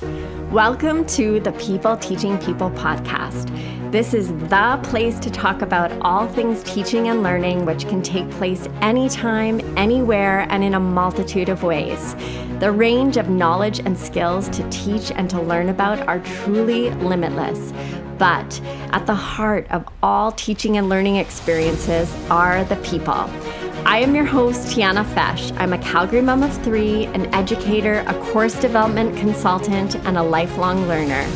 Welcome to the People Teaching People podcast. This is the place to talk about all things teaching and learning, which can take place anytime, anywhere, and in a multitude of ways. The range of knowledge and skills to teach and to learn about are truly limitless. But at the heart of all teaching and learning experiences are the people. I am your host, Tiana Fech. I'm a Calgary mom of three, an educator, a course development consultant, and a lifelong learner.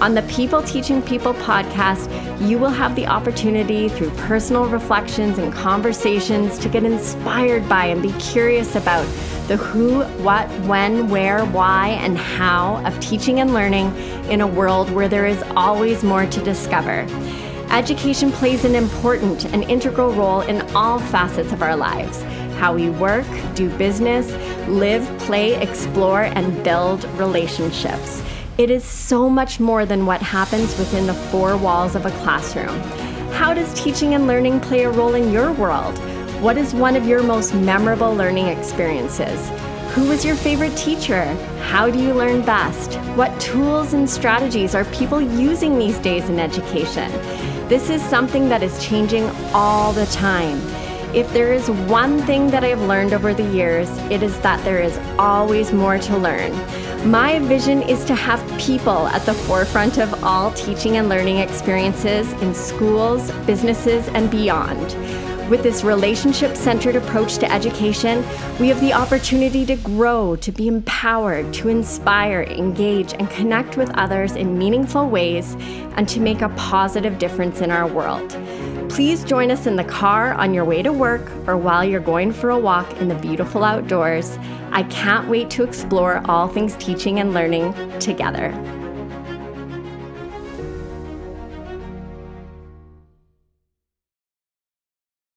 On the People Teaching People podcast, you will have the opportunity through personal reflections and conversations to get inspired by and be curious about the who, what, when, where, why, and how of teaching and learning in a world where there is always more to discover. Education plays an important and integral role in all facets of our lives how we work, do business, live, play, explore, and build relationships. It is so much more than what happens within the four walls of a classroom. How does teaching and learning play a role in your world? What is one of your most memorable learning experiences? Who was your favorite teacher? How do you learn best? What tools and strategies are people using these days in education? This is something that is changing all the time. If there is one thing that I have learned over the years, it is that there is always more to learn. My vision is to have people at the forefront of all teaching and learning experiences in schools, businesses, and beyond. With this relationship centered approach to education, we have the opportunity to grow, to be empowered, to inspire, engage, and connect with others in meaningful ways, and to make a positive difference in our world. Please join us in the car on your way to work or while you're going for a walk in the beautiful outdoors. I can't wait to explore all things teaching and learning together.